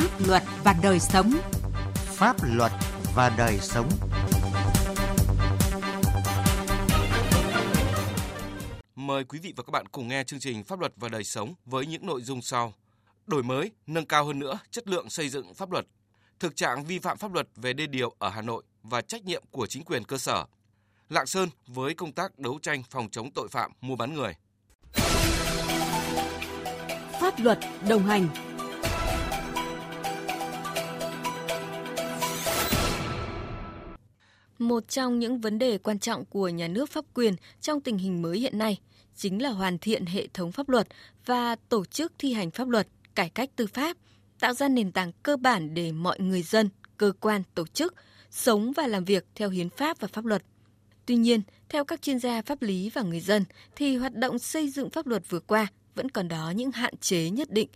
pháp luật và đời sống. Pháp luật và đời sống. Mời quý vị và các bạn cùng nghe chương trình Pháp luật và đời sống với những nội dung sau. Đổi mới, nâng cao hơn nữa chất lượng xây dựng pháp luật, thực trạng vi phạm pháp luật về đê điều ở Hà Nội và trách nhiệm của chính quyền cơ sở. Lạng Sơn với công tác đấu tranh phòng chống tội phạm mua bán người. Pháp luật đồng hành Một trong những vấn đề quan trọng của nhà nước pháp quyền trong tình hình mới hiện nay chính là hoàn thiện hệ thống pháp luật và tổ chức thi hành pháp luật, cải cách tư pháp, tạo ra nền tảng cơ bản để mọi người dân, cơ quan, tổ chức sống và làm việc theo hiến pháp và pháp luật. Tuy nhiên, theo các chuyên gia pháp lý và người dân thì hoạt động xây dựng pháp luật vừa qua vẫn còn đó những hạn chế nhất định.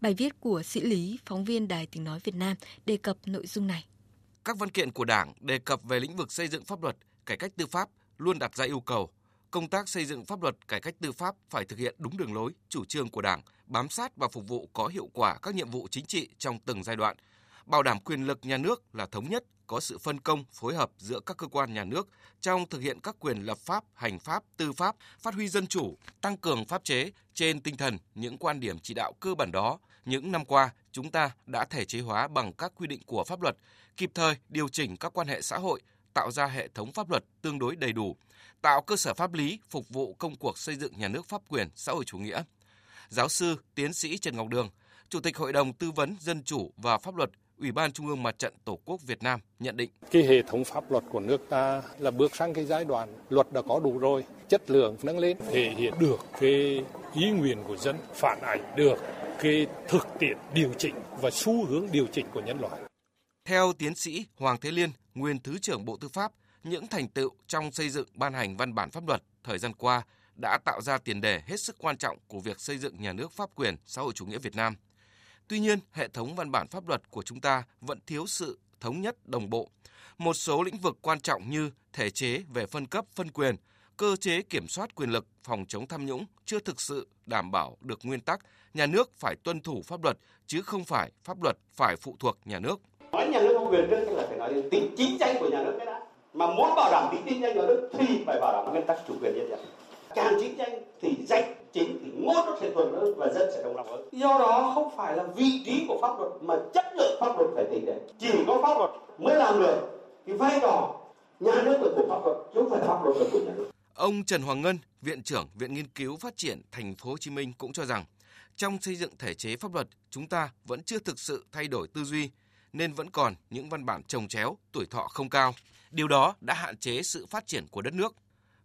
Bài viết của sĩ lý, phóng viên Đài Tiếng Nói Việt Nam đề cập nội dung này. Các văn kiện của Đảng đề cập về lĩnh vực xây dựng pháp luật, cải cách tư pháp luôn đặt ra yêu cầu công tác xây dựng pháp luật cải cách tư pháp phải thực hiện đúng đường lối, chủ trương của Đảng, bám sát và phục vụ có hiệu quả các nhiệm vụ chính trị trong từng giai đoạn, bảo đảm quyền lực nhà nước là thống nhất, có sự phân công, phối hợp giữa các cơ quan nhà nước trong thực hiện các quyền lập pháp, hành pháp, tư pháp, phát huy dân chủ, tăng cường pháp chế trên tinh thần những quan điểm chỉ đạo cơ bản đó. Những năm qua, chúng ta đã thể chế hóa bằng các quy định của pháp luật, kịp thời điều chỉnh các quan hệ xã hội, tạo ra hệ thống pháp luật tương đối đầy đủ, tạo cơ sở pháp lý phục vụ công cuộc xây dựng nhà nước pháp quyền xã hội chủ nghĩa. Giáo sư, tiến sĩ Trần Ngọc Đường, Chủ tịch Hội đồng Tư vấn Dân chủ và Pháp luật Ủy ban Trung ương Mặt trận Tổ quốc Việt Nam nhận định. Cái hệ thống pháp luật của nước ta là bước sang cái giai đoạn luật đã có đủ rồi, chất lượng nâng lên, thể hiện được cái ý nguyện của dân, phản ảnh được cái thực tiễn điều chỉnh và xu hướng điều chỉnh của nhân loại. Theo tiến sĩ Hoàng Thế Liên, nguyên Thứ trưởng Bộ Tư pháp, những thành tựu trong xây dựng ban hành văn bản pháp luật thời gian qua đã tạo ra tiền đề hết sức quan trọng của việc xây dựng nhà nước pháp quyền xã hội chủ nghĩa Việt Nam. Tuy nhiên, hệ thống văn bản pháp luật của chúng ta vẫn thiếu sự thống nhất đồng bộ. Một số lĩnh vực quan trọng như thể chế về phân cấp phân quyền, cơ chế kiểm soát quyền lực, phòng chống tham nhũng chưa thực sự đảm bảo được nguyên tắc, nhà nước phải tuân thủ pháp luật, chứ không phải pháp luật phải phụ thuộc nhà nước. Nói nhà nước có quyền trước là phải nói đến tính chính danh của nhà nước cái đã. Mà muốn bảo đảm tính chính danh của nước thì phải bảo đảm nguyên tắc chủ quyền nhân dân càng chính danh thì danh chính thì ngôn nó sẽ thuận hơn và dân sẽ đồng lòng hơn. Do đó không phải là vị trí của pháp luật mà chất lượng pháp luật phải tính đến. Chỉ có pháp luật mới làm được thì vai trò nhà nước là của pháp luật, chứ không phải pháp luật là của nhà nước. Ông Trần Hoàng Ngân, Viện trưởng Viện Nghiên cứu Phát triển Thành phố Hồ Chí Minh cũng cho rằng, trong xây dựng thể chế pháp luật, chúng ta vẫn chưa thực sự thay đổi tư duy, nên vẫn còn những văn bản trồng chéo, tuổi thọ không cao. Điều đó đã hạn chế sự phát triển của đất nước.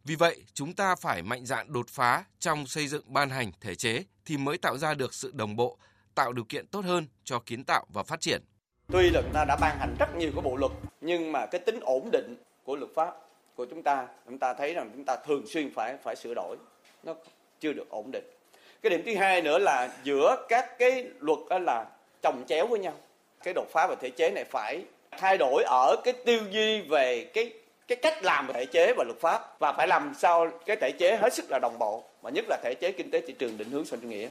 Vì vậy, chúng ta phải mạnh dạn đột phá trong xây dựng ban hành thể chế thì mới tạo ra được sự đồng bộ, tạo điều kiện tốt hơn cho kiến tạo và phát triển. Tuy là chúng ta đã ban hành rất nhiều các bộ luật, nhưng mà cái tính ổn định của luật pháp của chúng ta, chúng ta thấy rằng chúng ta thường xuyên phải phải sửa đổi, nó chưa được ổn định. Cái điểm thứ hai nữa là giữa các cái luật đó là chồng chéo với nhau. Cái đột phá về thể chế này phải thay đổi ở cái tư duy về cái cái cách làm thể chế và luật pháp và phải làm sao cái thể chế hết sức là đồng bộ và nhất là thể chế kinh tế thị trường định hướng xã hội chủ nghĩa.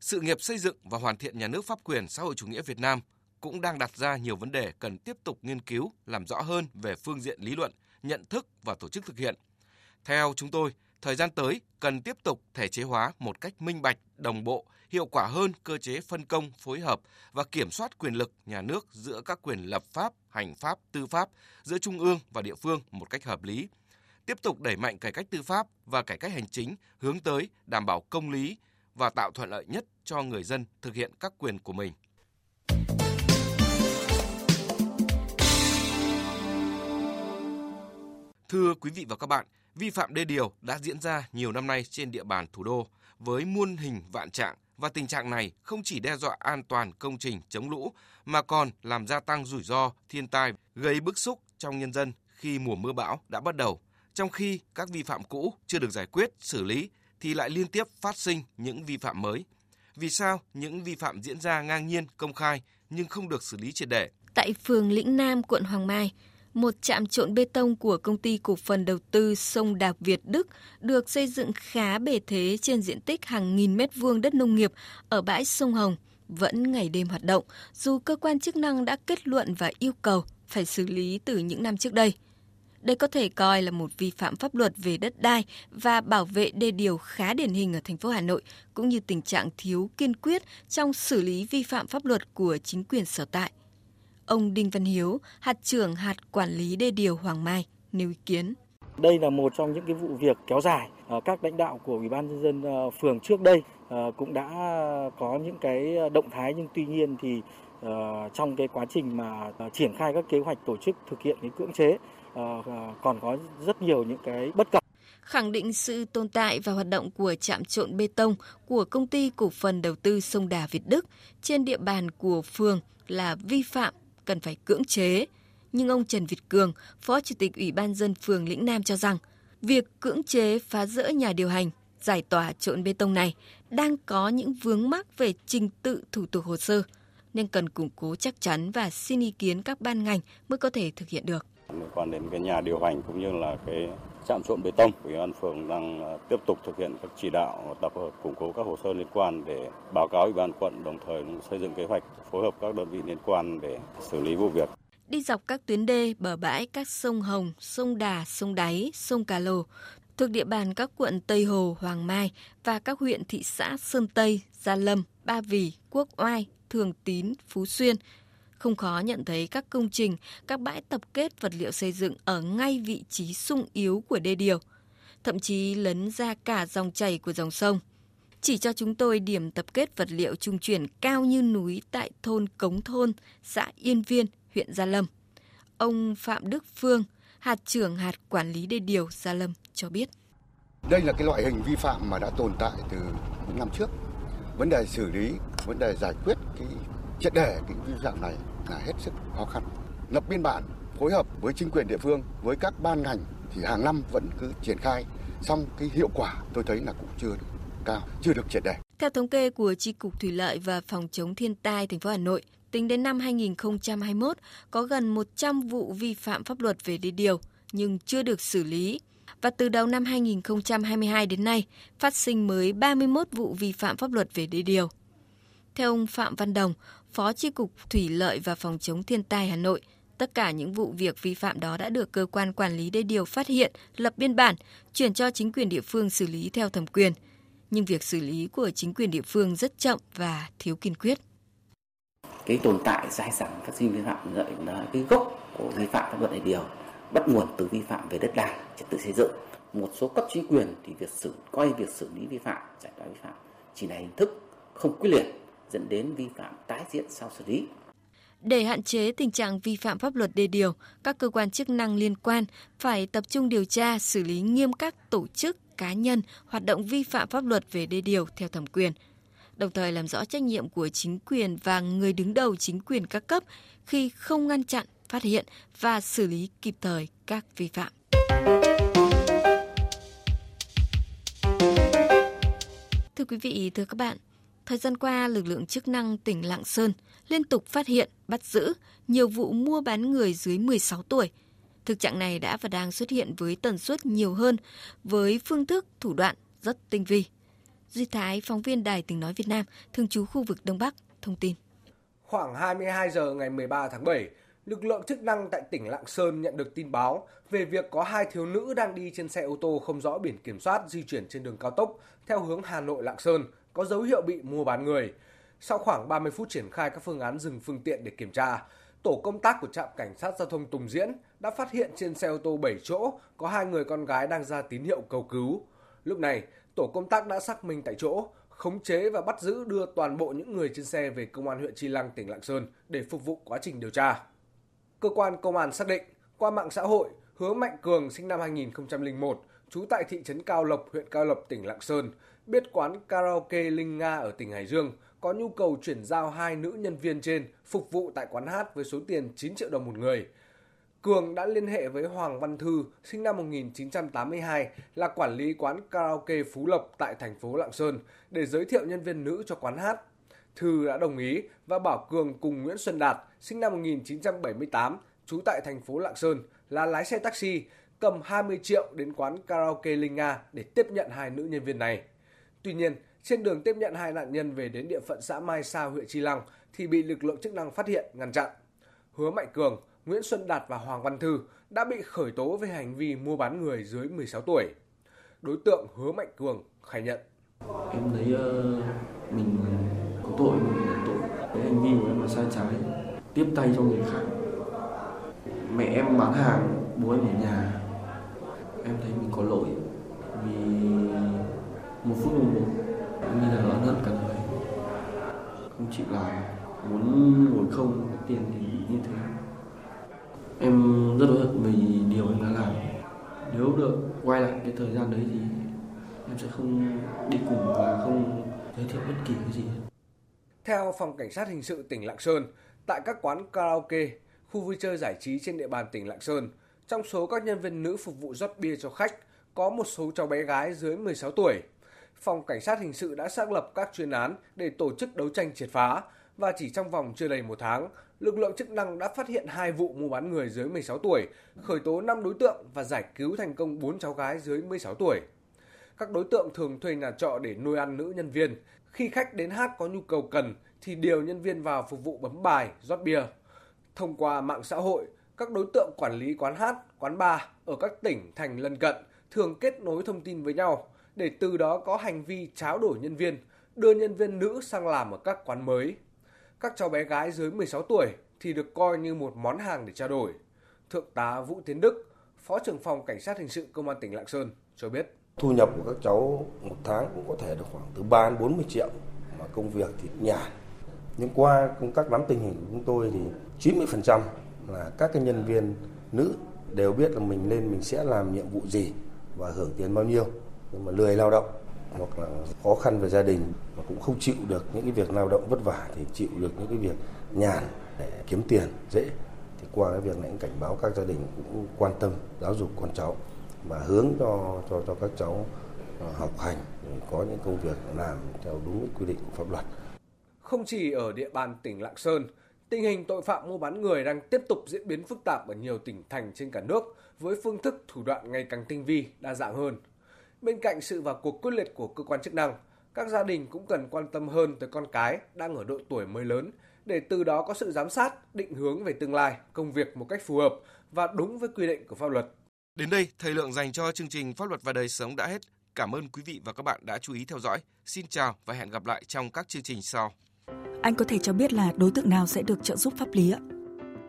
Sự nghiệp xây dựng và hoàn thiện nhà nước pháp quyền xã hội chủ nghĩa Việt Nam cũng đang đặt ra nhiều vấn đề cần tiếp tục nghiên cứu, làm rõ hơn về phương diện lý luận, nhận thức và tổ chức thực hiện. Theo chúng tôi, thời gian tới cần tiếp tục thể chế hóa một cách minh bạch, đồng bộ, hiệu quả hơn cơ chế phân công, phối hợp và kiểm soát quyền lực nhà nước giữa các quyền lập pháp, hành pháp, tư pháp giữa trung ương và địa phương một cách hợp lý. Tiếp tục đẩy mạnh cải cách tư pháp và cải cách hành chính hướng tới đảm bảo công lý và tạo thuận lợi nhất cho người dân thực hiện các quyền của mình. Thưa quý vị và các bạn, vi phạm đê điều đã diễn ra nhiều năm nay trên địa bàn thủ đô với muôn hình vạn trạng và tình trạng này không chỉ đe dọa an toàn công trình chống lũ mà còn làm gia tăng rủi ro thiên tai gây bức xúc trong nhân dân khi mùa mưa bão đã bắt đầu. Trong khi các vi phạm cũ chưa được giải quyết, xử lý thì lại liên tiếp phát sinh những vi phạm mới. Vì sao những vi phạm diễn ra ngang nhiên, công khai nhưng không được xử lý triệt để? Tại phường Lĩnh Nam, quận Hoàng Mai, một trạm trộn bê tông của công ty cổ phần đầu tư sông Đạc Việt Đức được xây dựng khá bề thế trên diện tích hàng nghìn mét vuông đất nông nghiệp ở bãi sông Hồng vẫn ngày đêm hoạt động, dù cơ quan chức năng đã kết luận và yêu cầu phải xử lý từ những năm trước đây. Đây có thể coi là một vi phạm pháp luật về đất đai và bảo vệ đê điều khá điển hình ở thành phố Hà Nội, cũng như tình trạng thiếu kiên quyết trong xử lý vi phạm pháp luật của chính quyền sở tại. Ông Đinh Văn Hiếu, hạt trưởng hạt quản lý đê điều Hoàng Mai, nêu ý kiến. Đây là một trong những cái vụ việc kéo dài. Ờ, các lãnh đạo của Ủy ban nhân dân ờ, phường trước đây ờ, cũng đã có những cái động thái nhưng tuy nhiên thì trong cái quá trình mà triển khai các kế hoạch tổ chức thực hiện cái cưỡng chế còn có rất nhiều những cái bất cập khẳng định sự tồn tại và hoạt động của trạm trộn bê tông của công ty cổ phần đầu tư sông Đà Việt Đức trên địa bàn của phường là vi phạm cần phải cưỡng chế. Nhưng ông Trần Việt Cường, Phó Chủ tịch Ủy ban dân phường Lĩnh Nam cho rằng, việc cưỡng chế phá rỡ nhà điều hành, giải tỏa trộn bê tông này đang có những vướng mắc về trình tự thủ tục hồ sơ, nên cần củng cố chắc chắn và xin ý kiến các ban ngành mới có thể thực hiện được. Liên quan đến cái nhà điều hành cũng như là cái chạm trộn bê tông, Ủy ban phường đang ờ, tiếp tục thực hiện các chỉ đạo tập hợp củng cố các hồ sơ liên quan để báo cáo Ủy ban quận đồng thời xây dựng kế hoạch phối hợp các đơn vị liên quan để xử lý vụ việc. Đi dọc các tuyến đê, bờ bãi các sông Hồng, sông Đà, sông Đáy, sông Cà Lồ thuộc địa bàn các quận Tây Hồ, Hoàng Mai và các huyện thị xã Sơn Tây, Gia Lâm, Ba Vì, Quốc Oai, Thường Tín, Phú Xuyên, không khó nhận thấy các công trình, các bãi tập kết vật liệu xây dựng ở ngay vị trí sung yếu của đê điều, thậm chí lấn ra cả dòng chảy của dòng sông. Chỉ cho chúng tôi điểm tập kết vật liệu trung chuyển cao như núi tại thôn Cống Thôn, xã Yên Viên, huyện Gia Lâm. Ông Phạm Đức Phương, hạt trưởng hạt quản lý đê điều Gia Lâm cho biết. Đây là cái loại hình vi phạm mà đã tồn tại từ những năm trước. Vấn đề xử lý, vấn đề giải quyết cái triệt đề cái vi phạm này là hết sức khó khăn. Lập biên bản phối hợp với chính quyền địa phương, với các ban ngành thì hàng năm vẫn cứ triển khai, xong cái hiệu quả tôi thấy là cũng chưa được cao, chưa được triệt đề. Theo thống kê của Tri cục Thủy lợi và Phòng chống thiên tai thành phố Hà Nội, tính đến năm 2021 có gần 100 vụ vi phạm pháp luật về đê điều nhưng chưa được xử lý. Và từ đầu năm 2022 đến nay, phát sinh mới 31 vụ vi phạm pháp luật về đê điều. Theo ông Phạm Văn Đồng, Phó Chi cục Thủy lợi và Phòng chống thiên tai Hà Nội, tất cả những vụ việc vi phạm đó đã được cơ quan quản lý đê điều phát hiện, lập biên bản, chuyển cho chính quyền địa phương xử lý theo thẩm quyền. Nhưng việc xử lý của chính quyền địa phương rất chậm và thiếu kiên quyết. Cái tồn tại sai sản phát sinh vi phạm lợi là cái gốc của vi phạm pháp luật đê điều bắt nguồn từ vi phạm về đất đai, trật tự xây dựng. Một số cấp chính quyền thì việc xử coi việc xử lý vi phạm, giải tỏa vi phạm chỉ là hình thức không quyết liệt dẫn đến vi phạm tái diễn sau xử lý. Để hạn chế tình trạng vi phạm pháp luật đê điều, các cơ quan chức năng liên quan phải tập trung điều tra, xử lý nghiêm các tổ chức, cá nhân hoạt động vi phạm pháp luật về đê điều theo thẩm quyền, đồng thời làm rõ trách nhiệm của chính quyền và người đứng đầu chính quyền các cấp khi không ngăn chặn, phát hiện và xử lý kịp thời các vi phạm. Thưa quý vị, thưa các bạn, Thời gian qua, lực lượng chức năng tỉnh Lạng Sơn liên tục phát hiện, bắt giữ nhiều vụ mua bán người dưới 16 tuổi. Thực trạng này đã và đang xuất hiện với tần suất nhiều hơn, với phương thức, thủ đoạn rất tinh vi. Duy Thái, phóng viên Đài Tiếng Nói Việt Nam, thường trú khu vực Đông Bắc, thông tin. Khoảng 22 giờ ngày 13 tháng 7, lực lượng chức năng tại tỉnh Lạng Sơn nhận được tin báo về việc có hai thiếu nữ đang đi trên xe ô tô không rõ biển kiểm soát di chuyển trên đường cao tốc theo hướng Hà Nội Lạng Sơn có dấu hiệu bị mua bán người. Sau khoảng 30 phút triển khai các phương án dừng phương tiện để kiểm tra, tổ công tác của trạm cảnh sát giao thông Tùng Diễn đã phát hiện trên xe ô tô 7 chỗ có hai người con gái đang ra tín hiệu cầu cứu. Lúc này, tổ công tác đã xác minh tại chỗ, khống chế và bắt giữ đưa toàn bộ những người trên xe về công an huyện Chi Lăng, tỉnh Lạng Sơn để phục vụ quá trình điều tra. Cơ quan công an xác định, qua mạng xã hội, Hứa Mạnh Cường sinh năm 2001, trú tại thị trấn Cao Lộc, huyện Cao Lộc, tỉnh Lạng Sơn, biết quán karaoke Linh Nga ở tỉnh Hải Dương có nhu cầu chuyển giao hai nữ nhân viên trên phục vụ tại quán hát với số tiền 9 triệu đồng một người. Cường đã liên hệ với Hoàng Văn Thư, sinh năm 1982, là quản lý quán karaoke Phú Lộc tại thành phố Lạng Sơn để giới thiệu nhân viên nữ cho quán hát. Thư đã đồng ý và bảo Cường cùng Nguyễn Xuân Đạt, sinh năm 1978, trú tại thành phố Lạng Sơn, là lái xe taxi, cầm 20 triệu đến quán karaoke Linh Nga để tiếp nhận hai nữ nhân viên này. Tuy nhiên, Trên đường tiếp nhận hai nạn nhân về đến địa phận xã Mai Sa, huyện Chi Lăng thì bị lực lượng chức năng phát hiện, ngăn chặn. Hứa Mạnh Cường, Nguyễn Xuân Đạt và Hoàng Văn Thư đã bị khởi tố về hành vi mua bán người dưới 16 tuổi. Đối tượng Hứa Mạnh Cường khai nhận. Em thấy uh, mình có tội, mình nhận tội. Cái hành vi của em là sai trái, tiếp tay cho người khác. Mẹ em bán hàng, bố em ở nhà. Em thấy mình có lỗi vì một phút đồng hồ cũng như là nó rất cả người. Không chịu làm muốn ngồi không có tiền thì như thế. Em rất hối hận vì điều em đã làm. Nếu được quay lại cái thời gian đấy thì em sẽ không đi cùng và không giới thiệu bất kỳ cái gì. Theo Phòng Cảnh sát Hình sự tỉnh Lạng Sơn, tại các quán karaoke, khu vui chơi giải trí trên địa bàn tỉnh Lạng Sơn, trong số các nhân viên nữ phục vụ rót bia cho khách, có một số cháu bé gái dưới 16 tuổi. Phòng Cảnh sát Hình sự đã xác lập các chuyên án để tổ chức đấu tranh triệt phá và chỉ trong vòng chưa đầy một tháng, lực lượng chức năng đã phát hiện hai vụ mua bán người dưới 16 tuổi, khởi tố 5 đối tượng và giải cứu thành công 4 cháu gái dưới 16 tuổi. Các đối tượng thường thuê nhà trọ để nuôi ăn nữ nhân viên. Khi khách đến hát có nhu cầu cần thì điều nhân viên vào phục vụ bấm bài, rót bia. Thông qua mạng xã hội, các đối tượng quản lý quán hát, quán bar ở các tỉnh thành lân cận thường kết nối thông tin với nhau để từ đó có hành vi tráo đổi nhân viên, đưa nhân viên nữ sang làm ở các quán mới. Các cháu bé gái dưới 16 tuổi thì được coi như một món hàng để trao đổi. Thượng tá Vũ Tiến Đức, Phó trưởng phòng Cảnh sát Hình sự Công an tỉnh Lạng Sơn cho biết. Thu nhập của các cháu một tháng cũng có thể được khoảng từ 3 đến 40 triệu mà công việc thì nhàn. Nhưng qua công tác nắm tình hình của chúng tôi thì 90% là các cái nhân viên nữ đều biết là mình lên mình sẽ làm nhiệm vụ gì và hưởng tiền bao nhiêu nhưng mà lười lao động hoặc là khó khăn về gia đình mà cũng không chịu được những cái việc lao động vất vả thì chịu được những cái việc nhàn để kiếm tiền dễ thì qua cái việc này cũng cảnh báo các gia đình cũng quan tâm giáo dục con cháu và hướng cho cho cho các cháu à, học hành có những công việc làm theo đúng quy định của pháp luật. Không chỉ ở địa bàn tỉnh Lạng Sơn, tình hình tội phạm mua bán người đang tiếp tục diễn biến phức tạp ở nhiều tỉnh thành trên cả nước với phương thức thủ đoạn ngày càng tinh vi, đa dạng hơn. Bên cạnh sự vào cuộc quyết liệt của cơ quan chức năng, các gia đình cũng cần quan tâm hơn tới con cái đang ở độ tuổi mới lớn để từ đó có sự giám sát, định hướng về tương lai, công việc một cách phù hợp và đúng với quy định của pháp luật. Đến đây, thời lượng dành cho chương trình Pháp luật và đời sống đã hết. Cảm ơn quý vị và các bạn đã chú ý theo dõi. Xin chào và hẹn gặp lại trong các chương trình sau. Anh có thể cho biết là đối tượng nào sẽ được trợ giúp pháp lý ạ?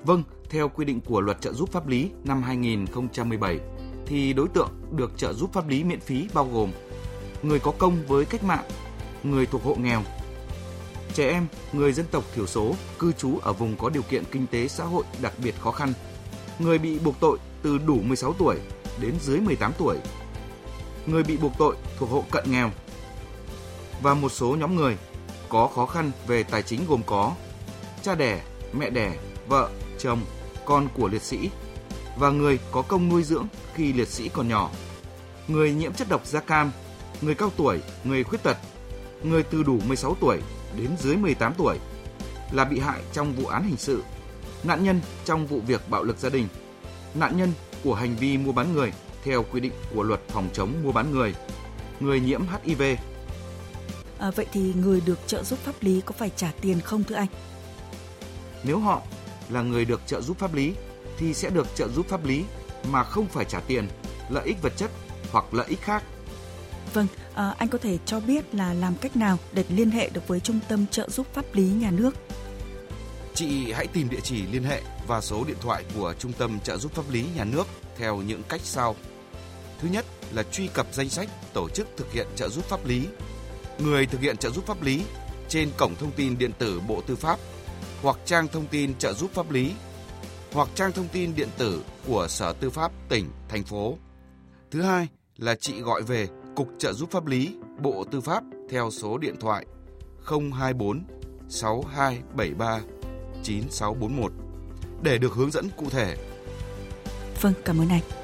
Vâng, theo quy định của Luật trợ giúp pháp lý năm 2017 thì đối tượng được trợ giúp pháp lý miễn phí bao gồm người có công với cách mạng, người thuộc hộ nghèo, trẻ em, người dân tộc thiểu số cư trú ở vùng có điều kiện kinh tế xã hội đặc biệt khó khăn, người bị buộc tội từ đủ 16 tuổi đến dưới 18 tuổi, người bị buộc tội thuộc hộ cận nghèo và một số nhóm người có khó khăn về tài chính gồm có cha đẻ, mẹ đẻ, vợ, chồng, con của liệt sĩ và người có công nuôi dưỡng khi liệt sĩ còn nhỏ, người nhiễm chất độc da cam, người cao tuổi, người khuyết tật, người từ đủ 16 tuổi đến dưới 18 tuổi là bị hại trong vụ án hình sự, nạn nhân trong vụ việc bạo lực gia đình, nạn nhân của hành vi mua bán người theo quy định của luật phòng chống mua bán người, người nhiễm HIV. À, vậy thì người được trợ giúp pháp lý có phải trả tiền không thưa anh? Nếu họ là người được trợ giúp pháp lý thì sẽ được trợ giúp pháp lý mà không phải trả tiền, lợi ích vật chất hoặc lợi ích khác. Vâng, à, anh có thể cho biết là làm cách nào để liên hệ được với Trung tâm trợ giúp pháp lý nhà nước? Chị hãy tìm địa chỉ liên hệ và số điện thoại của Trung tâm trợ giúp pháp lý nhà nước theo những cách sau. Thứ nhất là truy cập danh sách tổ chức thực hiện trợ giúp pháp lý, người thực hiện trợ giúp pháp lý trên cổng thông tin điện tử Bộ Tư pháp hoặc trang thông tin trợ giúp pháp lý hoặc trang thông tin điện tử của Sở Tư pháp tỉnh, thành phố. Thứ hai là chị gọi về Cục trợ giúp pháp lý, Bộ Tư pháp theo số điện thoại 024 6273 9641 để được hướng dẫn cụ thể. Vâng, cảm ơn anh.